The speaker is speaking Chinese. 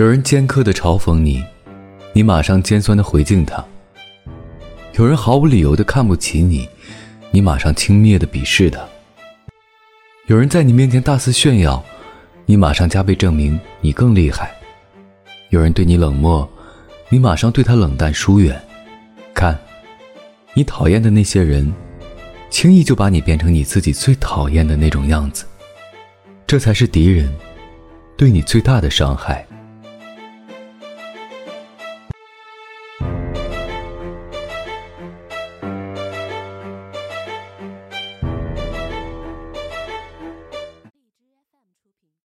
有人尖刻的嘲讽你你马上尖酸的回敬他。有人毫无理由的看不起你你马上轻蔑的鄙视他。有人在你面前大肆炫耀你马上加倍证明你更厉害。有人对你冷漠你马上对他冷淡疏远。看你讨厌的那些人轻易就把你变成你自己最讨厌的那种样子。这才是敌人对你最大的伤害。